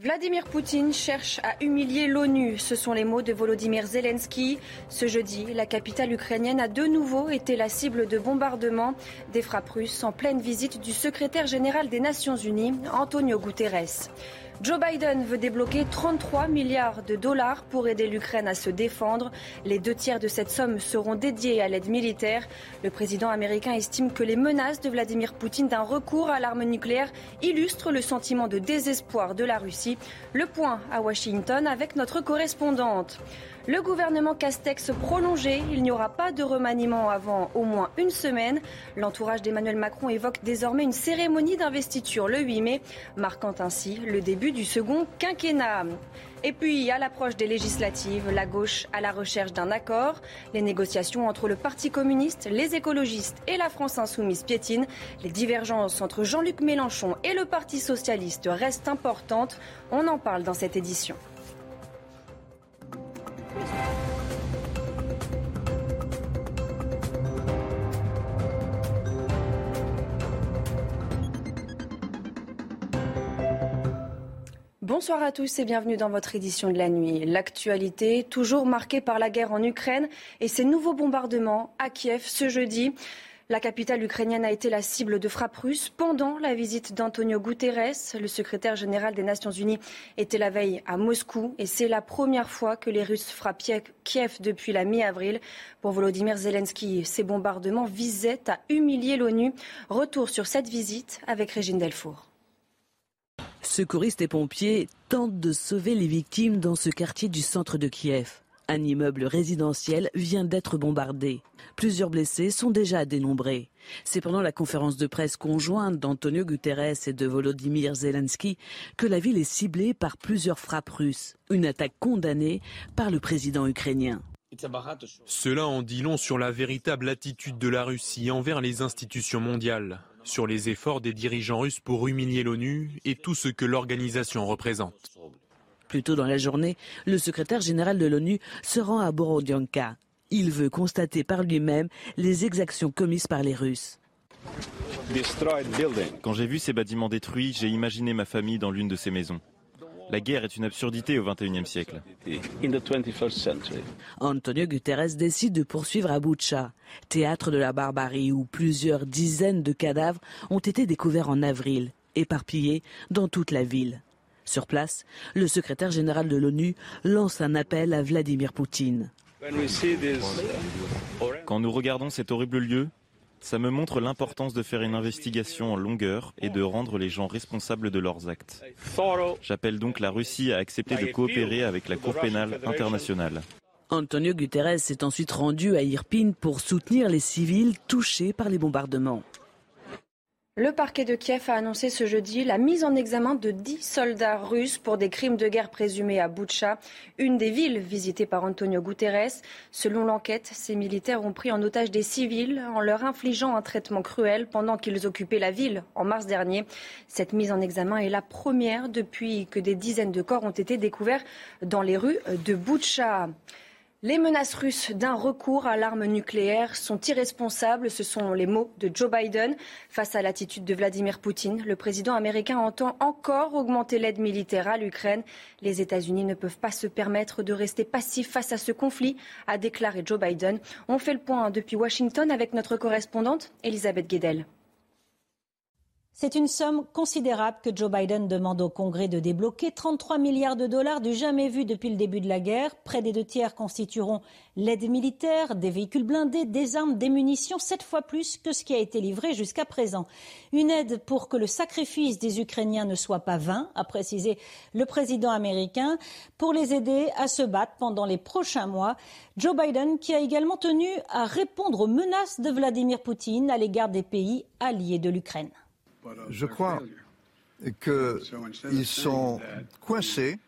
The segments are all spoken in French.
Vladimir Poutine cherche à humilier l'ONU. Ce sont les mots de Volodymyr Zelensky. Ce jeudi, la capitale ukrainienne a de nouveau été la cible de bombardements des frappes russes en pleine visite du secrétaire général des Nations Unies, Antonio Guterres. Joe Biden veut débloquer 33 milliards de dollars pour aider l'Ukraine à se défendre. Les deux tiers de cette somme seront dédiés à l'aide militaire. Le président américain estime que les menaces de Vladimir Poutine d'un recours à l'arme nucléaire illustrent le sentiment de désespoir de la Russie. Le point à Washington avec notre correspondante. Le gouvernement Castex prolongé, il n'y aura pas de remaniement avant au moins une semaine. L'entourage d'Emmanuel Macron évoque désormais une cérémonie d'investiture le 8 mai, marquant ainsi le début du second quinquennat. Et puis, à l'approche des législatives, la gauche à la recherche d'un accord. Les négociations entre le Parti communiste, les écologistes et la France insoumise piétinent. Les divergences entre Jean-Luc Mélenchon et le Parti socialiste restent importantes. On en parle dans cette édition. Bonsoir à tous et bienvenue dans votre édition de la nuit. L'actualité, toujours marquée par la guerre en Ukraine et ces nouveaux bombardements à Kiev ce jeudi. La capitale ukrainienne a été la cible de frappes russes pendant la visite d'Antonio Guterres. Le secrétaire général des Nations Unies était la veille à Moscou et c'est la première fois que les Russes frappent Kiev depuis la mi-avril. Pour Volodymyr Zelensky, ces bombardements visaient à humilier l'ONU. Retour sur cette visite avec Régine Delfour. Secouristes et pompiers tentent de sauver les victimes dans ce quartier du centre de Kiev. Un immeuble résidentiel vient d'être bombardé. Plusieurs blessés sont déjà dénombrés. C'est pendant la conférence de presse conjointe d'Antonio Guterres et de Volodymyr Zelensky que la ville est ciblée par plusieurs frappes russes. Une attaque condamnée par le président ukrainien. Cela en dit long sur la véritable attitude de la Russie envers les institutions mondiales, sur les efforts des dirigeants russes pour humilier l'ONU et tout ce que l'organisation représente. Plus tôt dans la journée, le secrétaire général de l'ONU se rend à Borodyanka. Il veut constater par lui-même les exactions commises par les Russes. Quand j'ai vu ces bâtiments détruits, j'ai imaginé ma famille dans l'une de ces maisons. La guerre est une absurdité au XXIe siècle. Antonio Guterres décide de poursuivre à Boucha, théâtre de la barbarie où plusieurs dizaines de cadavres ont été découverts en avril, éparpillés dans toute la ville. Sur place, le secrétaire général de l'ONU lance un appel à Vladimir Poutine. Quand nous regardons cet horrible lieu, ça me montre l'importance de faire une investigation en longueur et de rendre les gens responsables de leurs actes. J'appelle donc la Russie à accepter de coopérer avec la Cour pénale internationale. Antonio Guterres s'est ensuite rendu à Irpin pour soutenir les civils touchés par les bombardements. Le parquet de Kiev a annoncé ce jeudi la mise en examen de 10 soldats russes pour des crimes de guerre présumés à Boutcha, une des villes visitées par Antonio Guterres. Selon l'enquête, ces militaires ont pris en otage des civils en leur infligeant un traitement cruel pendant qu'ils occupaient la ville en mars dernier. Cette mise en examen est la première depuis que des dizaines de corps ont été découverts dans les rues de Boutcha. Les menaces russes d'un recours à l'arme nucléaire sont irresponsables. Ce sont les mots de Joe Biden. Face à l'attitude de Vladimir Poutine, le président américain entend encore augmenter l'aide militaire à l'Ukraine. Les États-Unis ne peuvent pas se permettre de rester passifs face à ce conflit, a déclaré Joe Biden. On fait le point depuis Washington avec notre correspondante Elisabeth Guedel. C'est une somme considérable que Joe Biden demande au Congrès de débloquer. 33 milliards de dollars du jamais vu depuis le début de la guerre. Près des deux tiers constitueront l'aide militaire, des véhicules blindés, des armes, des munitions, sept fois plus que ce qui a été livré jusqu'à présent. Une aide pour que le sacrifice des Ukrainiens ne soit pas vain, a précisé le président américain, pour les aider à se battre pendant les prochains mois. Joe Biden qui a également tenu à répondre aux menaces de Vladimir Poutine à l'égard des pays alliés de l'Ukraine. Je crois qu'ils sont coincés,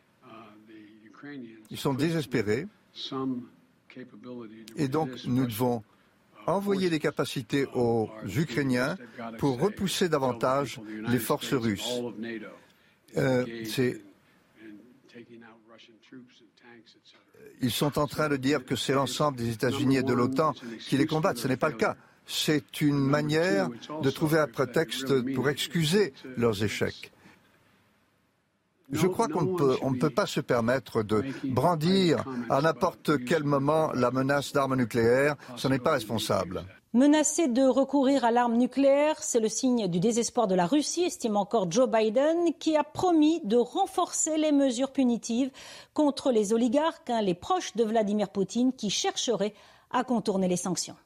ils sont désespérés, et donc nous devons envoyer des capacités aux Ukrainiens pour repousser davantage les forces russes. Euh, ils sont en train de dire que c'est l'ensemble des États-Unis et de l'OTAN qui les combattent. Ce n'est pas le cas c'est une manière de trouver un prétexte pour excuser leurs échecs. Je crois qu'on ne, peut, pas se permettre de brandir à n'importe quel moment la menace d'armes nucléaires. Ce n'est pas responsable. Menacé de recourir à l'arme nucléaire, c'est le signe du désespoir de la Russie, estime encore Joe Biden, qui a promis de renforcer les mesures punitives contre les oligarques, hein, les proches de Vladimir Poutine, qui chercheraient à contourner les sanctions.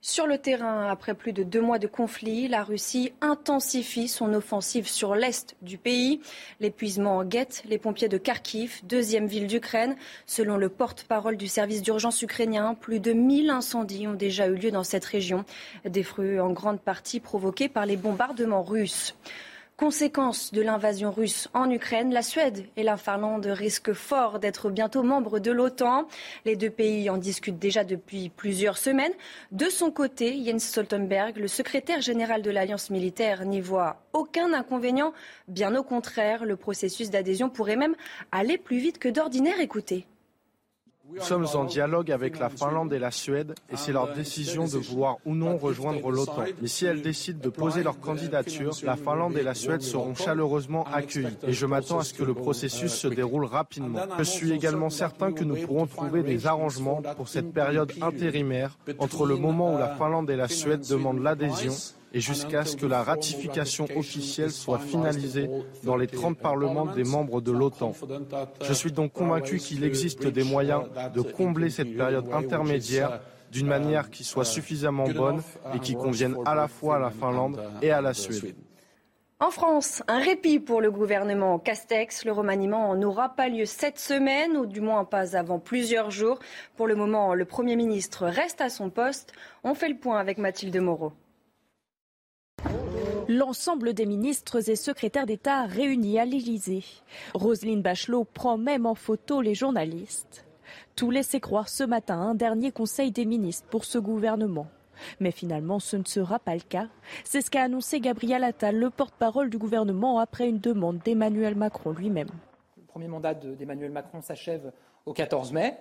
Sur le terrain, après plus de deux mois de conflit, la Russie intensifie son offensive sur l'est du pays. L'épuisement guette les pompiers de Kharkiv, deuxième ville d'Ukraine. Selon le porte-parole du service d'urgence ukrainien, plus de 1000 incendies ont déjà eu lieu dans cette région, des fruits en grande partie provoqués par les bombardements russes. Conséquence de l'invasion russe en Ukraine, la Suède et la Finlande risquent fort d'être bientôt membres de l'OTAN. Les deux pays en discutent déjà depuis plusieurs semaines. De son côté, Jens Stoltenberg, le secrétaire général de l'Alliance militaire, n'y voit aucun inconvénient. Bien au contraire, le processus d'adhésion pourrait même aller plus vite que d'ordinaire. Écoutez. Nous sommes en dialogue avec la Finlande et la Suède et c'est leur décision de vouloir ou non rejoindre l'OTAN. Mais si elles décident de poser leur candidature, la Finlande et la Suède seront chaleureusement accueillies et je m'attends à ce que le processus se déroule rapidement. Je suis également certain que nous pourrons trouver des arrangements pour cette période intérimaire entre le moment où la Finlande et la Suède demandent l'adhésion et jusqu'à ce que la ratification officielle soit finalisée dans les 30 parlements des membres de l'OTAN. Je suis donc convaincu qu'il existe des moyens de combler cette période intermédiaire d'une manière qui soit suffisamment bonne et qui convienne à la fois à la Finlande et à la Suède. En France, un répit pour le gouvernement Castex. Le remaniement n'aura pas lieu cette semaine, ou du moins pas avant plusieurs jours. Pour le moment, le Premier ministre reste à son poste. On fait le point avec Mathilde Moreau. L'ensemble des ministres et secrétaires d'État réunis à l'Élysée. Roselyne Bachelot prend même en photo les journalistes. Tout laissait croire ce matin un dernier conseil des ministres pour ce gouvernement. Mais finalement, ce ne sera pas le cas. C'est ce qu'a annoncé Gabriel Attal, le porte-parole du gouvernement, après une demande d'Emmanuel Macron lui-même. Le premier mandat d'Emmanuel Macron s'achève au 14 mai.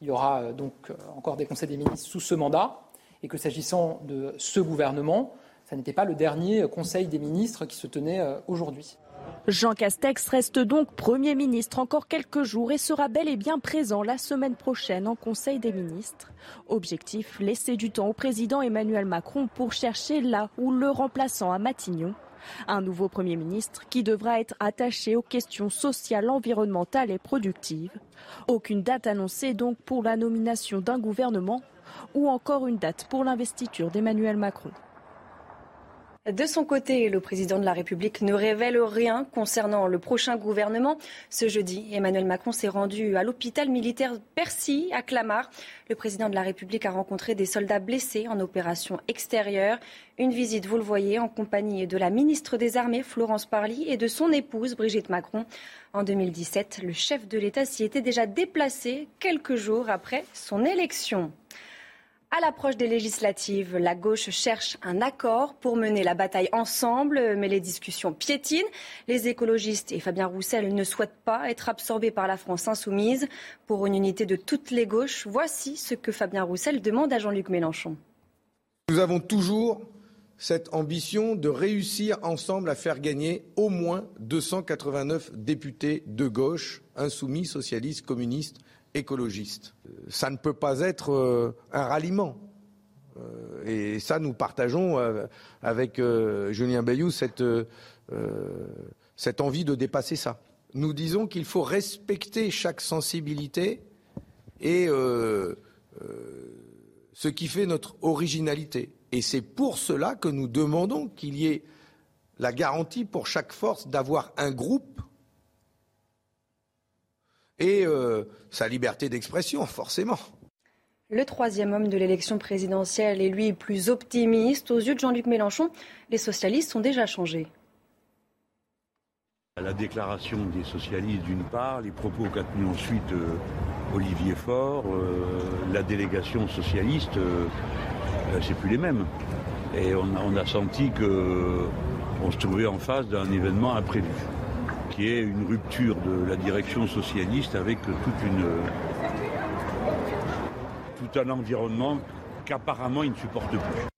Il y aura euh, donc euh, encore des conseils des ministres sous ce mandat. Et que s'agissant de ce gouvernement, ça n'était pas le dernier Conseil des ministres qui se tenait euh, aujourd'hui. Jean Castex reste donc Premier ministre encore quelques jours et sera bel et bien présent la semaine prochaine en Conseil des ministres. Objectif, laisser du temps au président Emmanuel Macron pour chercher là où le remplaçant à Matignon. Un nouveau Premier ministre qui devra être attaché aux questions sociales, environnementales et productives. Aucune date annoncée donc pour la nomination d'un gouvernement ou encore une date pour l'investiture d'Emmanuel Macron. De son côté, le président de la République ne révèle rien concernant le prochain gouvernement. Ce jeudi, Emmanuel Macron s'est rendu à l'hôpital militaire Percy à Clamart. Le président de la République a rencontré des soldats blessés en opération extérieure. Une visite, vous le voyez, en compagnie de la ministre des Armées, Florence Parly, et de son épouse, Brigitte Macron. En 2017, le chef de l'État s'y était déjà déplacé quelques jours après son élection. À l'approche des législatives, la gauche cherche un accord pour mener la bataille ensemble, mais les discussions piétinent. Les écologistes et Fabien Roussel ne souhaitent pas être absorbés par la France insoumise. Pour une unité de toutes les gauches, voici ce que Fabien Roussel demande à Jean-Luc Mélenchon. Nous avons toujours cette ambition de réussir ensemble à faire gagner au moins 289 députés de gauche, insoumis, socialistes, communistes écologiste. Ça ne peut pas être euh, un ralliement. et ça, nous partageons avec Julien Bayou cette, cette envie de dépasser ça. Nous disons qu'il faut respecter chaque sensibilité et ce qui fait notre originalité. Et c'est pour cela que nous demandons qu'il y ait la garantie pour chaque force d'avoir un groupe et euh, sa liberté d'expression, forcément. Le troisième homme de l'élection présidentielle est lui plus optimiste. Aux yeux de Jean-Luc Mélenchon, les socialistes ont déjà changé. La déclaration des socialistes d'une part, les propos qu'a tenus ensuite euh, Olivier Faure, euh, la délégation socialiste, c'est plus les mêmes. Et on a, on a senti qu'on se trouvait en face d'un événement imprévu qui est une rupture de la direction socialiste avec tout un environnement qu'apparemment il ne supporte plus.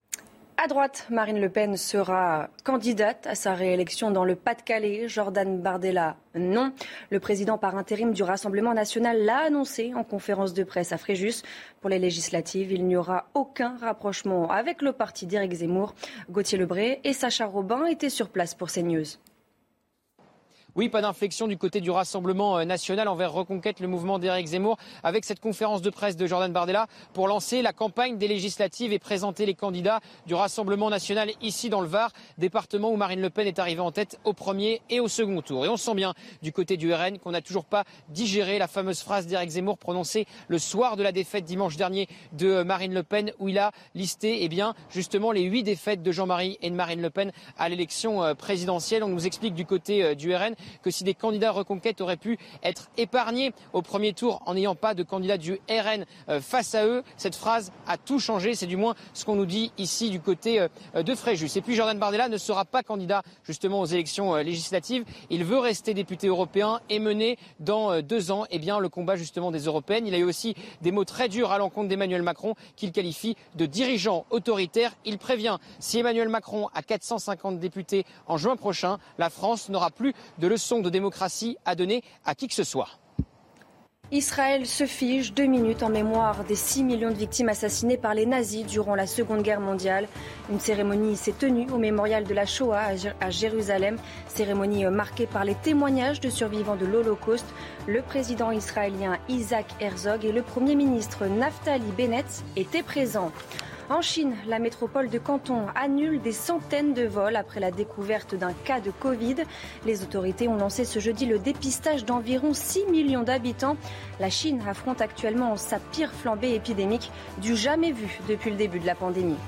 À droite, Marine Le Pen sera candidate à sa réélection dans le Pas-de-Calais. Jordan Bardella, non. Le président par intérim du Rassemblement national l'a annoncé en conférence de presse à Fréjus. Pour les législatives, il n'y aura aucun rapprochement avec le parti d'Éric Zemmour. Gauthier Lebré et Sacha Robin étaient sur place pour CNews. Oui, pas d'inflexion du côté du Rassemblement euh, national envers Reconquête, le mouvement d'Éric Zemmour, avec cette conférence de presse de Jordan Bardella pour lancer la campagne des législatives et présenter les candidats du Rassemblement national ici dans le Var, département où Marine Le Pen est arrivée en tête au premier et au second tour. Et on sent bien du côté du RN qu'on n'a toujours pas digéré la fameuse phrase d'Éric Zemmour prononcée le soir de la défaite dimanche dernier de Marine Le Pen, où il a listé eh bien, justement les huit défaites de Jean-Marie et de Marine Le Pen à l'élection euh, présidentielle. On nous explique du côté euh, du RN que si des candidats reconquête auraient pu être épargnés au premier tour en n'ayant pas de candidat du RN euh, face à eux, cette phrase a tout changé. C'est du moins ce qu'on nous dit ici du côté euh, de Fréjus. Et puis Jordan Bardella ne sera pas candidat justement aux élections euh, législatives. Il veut rester député européen et mener dans deux ans eh bien, le combat justement des européennes. Il a eu aussi des mots très durs à l'encontre d'Emmanuel Macron qu'il qualifie de dirigeant autoritaire. Il prévient si Emmanuel Macron a 450 députés en juin prochain, la France n'aura plus de leçons de démocratie à donner à qui que ce soit. Israël se fige deux minutes en mémoire des 6 millions de victimes assassinées par les nazis durant la Seconde Guerre mondiale. Une cérémonie s'est tenue au mémorial de la Shoah à Jérusalem, cérémonie marquée par les témoignages de survivants de l'Holocauste. Le président israélien Isaac Herzog et le Premier ministre Naftali Bennett étaient présents. En Chine, la métropole de Canton annule des centaines de vols après la découverte d'un cas de Covid. Les autorités ont lancé ce jeudi le dépistage d'environ 6 millions d'habitants. La Chine affronte actuellement sa pire flambée épidémique du jamais vu depuis le début de la pandémie.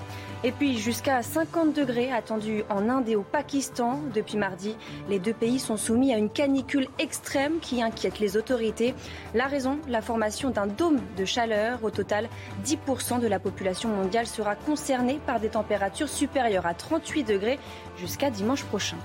Et puis jusqu'à 50 degrés attendus en Inde et au Pakistan depuis mardi. Les deux pays sont soumis à une canicule extrême qui inquiète les autorités. La raison, la formation d'un dôme de chaleur. Au total, 10% de la population mondiale sera concernée par des températures supérieures à 38 degrés jusqu'à dimanche prochain.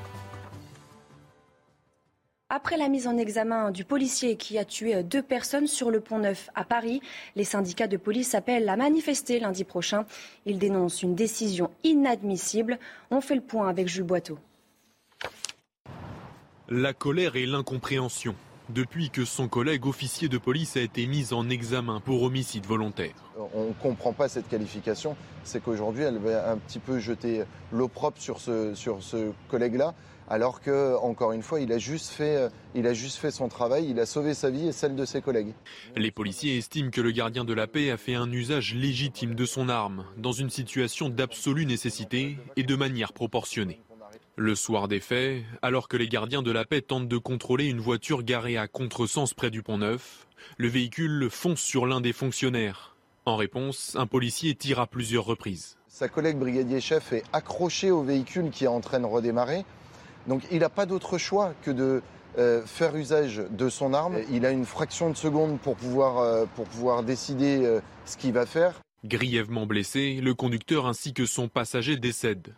Après la mise en examen du policier qui a tué deux personnes sur le pont Neuf à Paris, les syndicats de police appellent à manifester lundi prochain. Ils dénoncent une décision inadmissible. On fait le point avec Jules Boiteau. La colère et l'incompréhension depuis que son collègue officier de police a été mis en examen pour homicide volontaire. On ne comprend pas cette qualification. C'est qu'aujourd'hui, elle va un petit peu jeter l'opprobre sur ce, sur ce collègue-là alors que, encore une fois, il a, juste fait, il a juste fait son travail, il a sauvé sa vie et celle de ses collègues. Les policiers estiment que le gardien de la paix a fait un usage légitime de son arme, dans une situation d'absolue nécessité et de manière proportionnée. Le soir des faits, alors que les gardiens de la paix tentent de contrôler une voiture garée à contresens près du pont Neuf, le véhicule fonce sur l'un des fonctionnaires. En réponse, un policier tire à plusieurs reprises. Sa collègue brigadier chef est accroché au véhicule qui est en train de redémarrer. Donc il n'a pas d'autre choix que de euh, faire usage de son arme. Il a une fraction de seconde pour pouvoir, euh, décider euh, ce qu'il va faire. Grièvement blessé, le conducteur ainsi que son passager décèdent.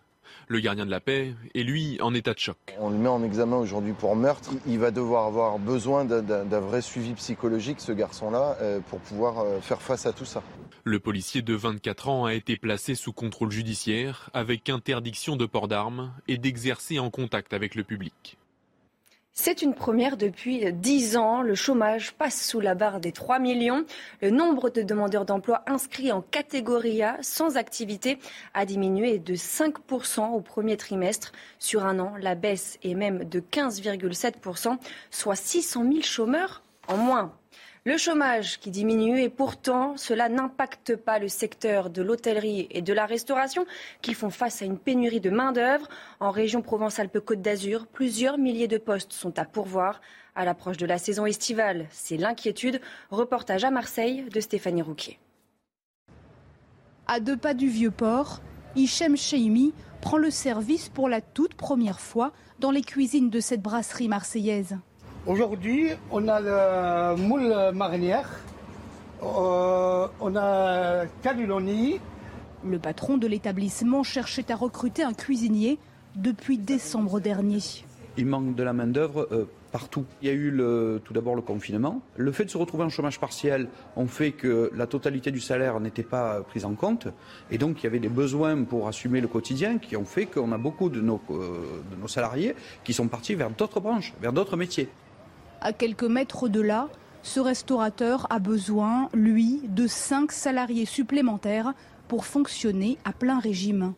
Le gardien de la paix est lui en état de choc. On le met en examen aujourd'hui pour meurtre. Il va devoir avoir besoin d'un vrai suivi psychologique, ce garçon-là, pour pouvoir faire face à tout ça. Le policier de 24 ans a été placé sous contrôle judiciaire avec interdiction de port d'armes et d'exercer en contact avec le public. C'est une première depuis 10 ans. Le chômage passe sous la barre des 3 millions. Le nombre de demandeurs d'emploi inscrits en catégorie A sans activité a diminué de 5% au premier trimestre. Sur un an, la baisse est même de 15,7%, soit 600 000 chômeurs en moins. Le chômage qui diminue et pourtant cela n'impacte pas le secteur de l'hôtellerie et de la restauration qui font face à une pénurie de main-d'œuvre. En région Provence-Alpes-Côte d'Azur, plusieurs milliers de postes sont à pourvoir. À l'approche de la saison estivale, c'est l'inquiétude. Reportage à Marseille de Stéphanie Rouquier. À deux pas du vieux port, Hichem Cheimi prend le service pour la toute première fois dans les cuisines de cette brasserie marseillaise. Aujourd'hui, on a le moule marinière, euh, on a cannelloni. Le patron de l'établissement cherchait à recruter un cuisinier depuis décembre dernier. Il manque de la main-d'œuvre euh, partout. Il y a eu tout d'abord le confinement. Le fait de se retrouver en chômage partiel ont fait que la totalité du salaire n'était pas prise en compte. Et donc il y avait des besoins pour assumer le quotidien qui ont fait qu'on a beaucoup de nos, euh, de nos salariés qui sont partis vers d'autres branches, vers d'autres métiers. À quelques mètres de là, ce restaurateur a besoin, lui, de 5 salariés supplémentaires pour fonctionner à plein régime.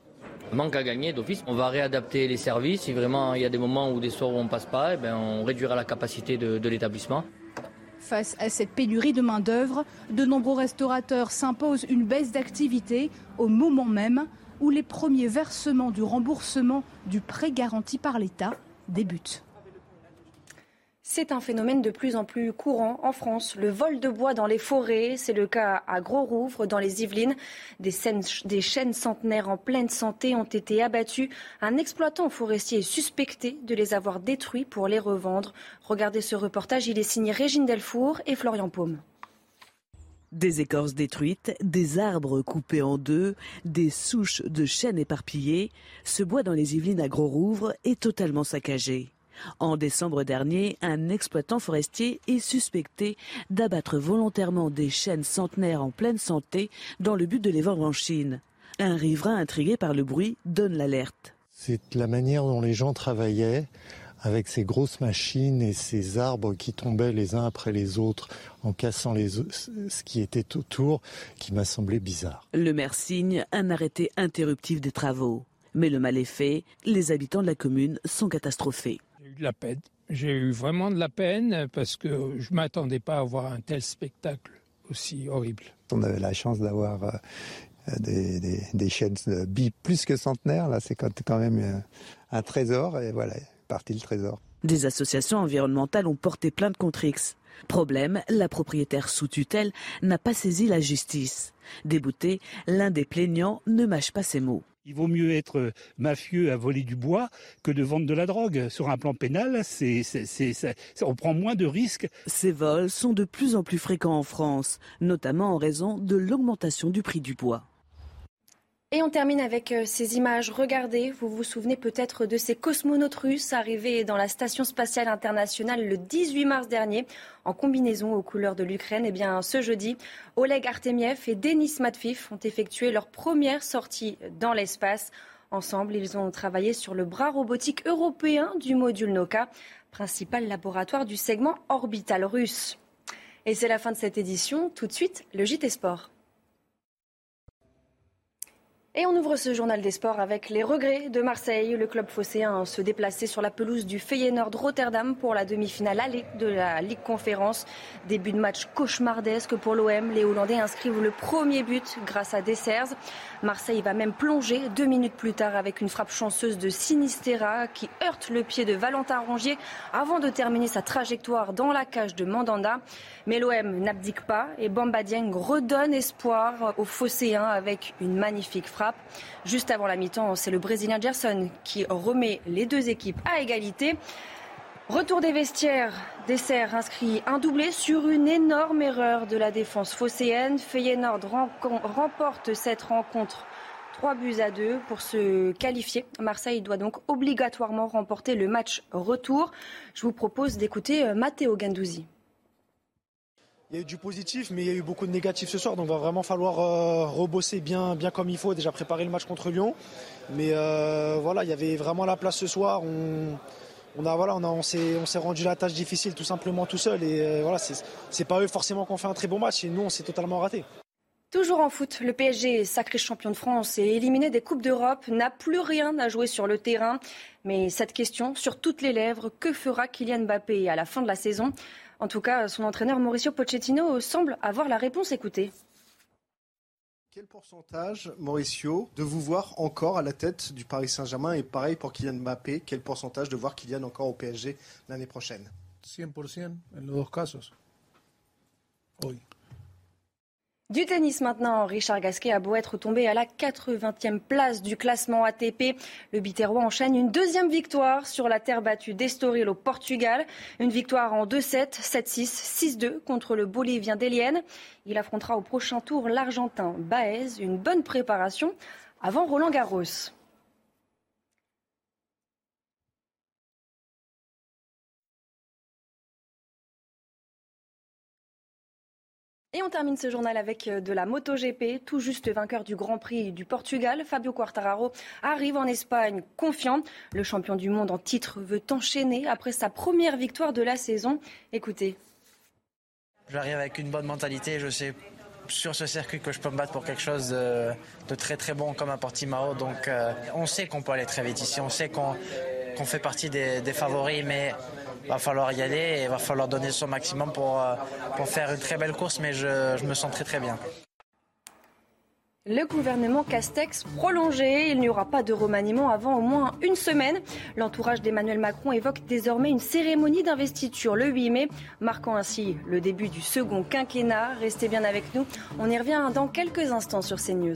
Manque à gagner d'office. On va réadapter les services. Si vraiment il y a des moments où des soirs où on ne passe pas, eh ben, on réduira la capacité de, de l'établissement. Face à cette pénurie de main-d'œuvre, de nombreux restaurateurs s'imposent une baisse d'activité au moment même où les premiers versements du remboursement du prêt garanti par l'État débutent. C'est un phénomène de plus en plus courant en France. Le vol de bois dans les forêts, c'est le cas à Gros-Rouvre, dans les Yvelines. Des, chênes centenaires en pleine santé ont été abattus. Un exploitant forestier est suspecté de les avoir détruits pour les revendre. Regardez ce reportage, il est signé Régine Delfour et Florian Paume. Des écorces détruites, des arbres coupés en deux, des souches de chênes éparpillées. Ce bois dans les Yvelines à Gros-Rouvre est totalement saccagé. En décembre dernier, un exploitant forestier est suspecté d'abattre volontairement des chênes centenaires en pleine santé dans le but de les vendre en Chine. Un riverain intrigué par le bruit donne l'alerte. C'est la manière dont les gens travaillaient avec ces grosses machines et ces arbres qui tombaient les uns après les autres en cassant les, ce qui était autour qui m'a semblé bizarre. Le maire signe un arrêté interruptif des travaux. Mais le mal est fait, les habitants de la commune sont catastrophés de la peine. J'ai eu vraiment de la peine parce que je ne m'attendais pas à voir un tel spectacle aussi horrible. On avait la chance d'avoir euh, des, des, chaînes plus que centenaires. Là, c'est quand même euh, un trésor. Et voilà, parti le trésor. Des associations environnementales ont porté plainte contre X. Problème, la propriétaire sous tutelle n'a pas saisi la justice. Débouté, l'un des plaignants ne mâche pas ses mots. Il vaut mieux être mafieux à voler du bois que de vendre de la drogue. Sur un plan pénal, on prend moins de risques. Ces vols sont de plus en plus fréquents en France, notamment en raison de l'augmentation du prix du bois. Et on termine avec euh, ces images. Regardez, vous vous souvenez peut-être de ces cosmonautes russes arrivés dans la Station spatiale internationale le 18 mars dernier en combinaison aux couleurs de l'Ukraine. Eh bien, ce jeudi, Oleg Artemiev et Denis Matveev ont effectué leur première sortie dans l'espace. Ensemble, ils ont travaillé sur le bras robotique européen du module Noka, principal laboratoire du segment orbital russe. Et c'est la fin de cette édition. Tout de suite, le JT Sport. Et on ouvre ce journal des sports avec les regrets de Marseille. Le club phocéen se déplaçait sur la pelouse du Feyenoord Rotterdam pour la demi-finale allée de la Ligue Conférence. Début de match cauchemardesque pour l'OM. Les Hollandais inscrivent le premier but grâce à Dessers. Marseille va même plonger deux minutes plus tard avec une frappe chanceuse de Sinistera qui heurte le pied de Valentin Rongier avant de terminer sa trajectoire dans la cage de Mandanda. Mais l'OM n'abdique pas et Bamba Dieng redonne espoir aux phocéens avec une magnifique frappe. Juste avant la mi-temps, c'est le Brésilien Gerson qui remet les deux équipes à égalité. Retour des vestiaires, Dessert inscrit un doublé sur une énorme erreur de la défense phocéenne. Feyenoord remporte cette rencontre 3 buts à 2 pour se qualifier. Marseille doit donc obligatoirement remporter le match retour. Je vous propose d'écouter euh, Matteo Gandouzi. Il y a eu du positif, mais il y a eu beaucoup de négatifs ce soir. Donc, va vraiment falloir euh, rebosser bien, bien comme il faut. Déjà préparer le match contre Lyon. Mais euh, voilà, il y avait vraiment la place ce soir. On, a voilà, on, on s'est rendu la tâche difficile tout simplement tout seul et euh, voilà, c'est pas eux forcément qu'on fait un très bon match et nous on s'est totalement raté. Toujours en foot, le PSG, sacré champion de France et éliminé des Coupes d'Europe, n'a plus rien à jouer sur le terrain. Mais cette question, sur toutes les lèvres, que fera Kylian Mbappé à la fin de la saison? En tout cas, son entraîneur Mauricio Pochettino semble avoir la réponse. Écoutez. Quel pourcentage, Mauricio, de vous voir encore à la tête du Paris Saint-Germain? Et pareil pour Kylian Mbappé, quel pourcentage de voir Kylian encore au PSG l'année prochaine? 100% en los dos casos. Oui. Du tennis maintenant, Richard Gasquet a beau être tombé à la 80e place du classement ATP. Le Biterrois enchaîne une deuxième victoire sur la terre battue d'Estoril au Portugal. Une victoire en 2-7, 7-6, 6-2 contre le Bolivien Delienne. Il affrontera au prochain tour l'Argentin Baez. Une bonne préparation avant Roland Garros. Et on termine ce journal avec euh, de la MotoGP. Tout juste vainqueur du Grand Prix du Portugal, Fabio Quartararo arrive en Espagne confiant. Le champion du monde en titre veut enchaîner après sa première victoire de la saison. Écoutez. J'arrive avec une bonne mentalité. Je sais sur ce circuit que je peux me battre pour quelque chose de, très très bon comme un Portimao. Donc euh, on sait qu'on peut aller très vite ici. On sait qu'on fait partie des, des favoris, mais va falloir y aller et va falloir donner son maximum pour, euh, pour faire une très belle course, mais je, je me sens très très bien. Le gouvernement Castex prolongé. Il n'y aura pas de remaniement avant au moins une semaine. L'entourage d'Emmanuel Macron évoque désormais une cérémonie d'investiture le 8 mai, marquant ainsi le début du second quinquennat. Restez bien avec nous. On y revient dans quelques instants sur CNews.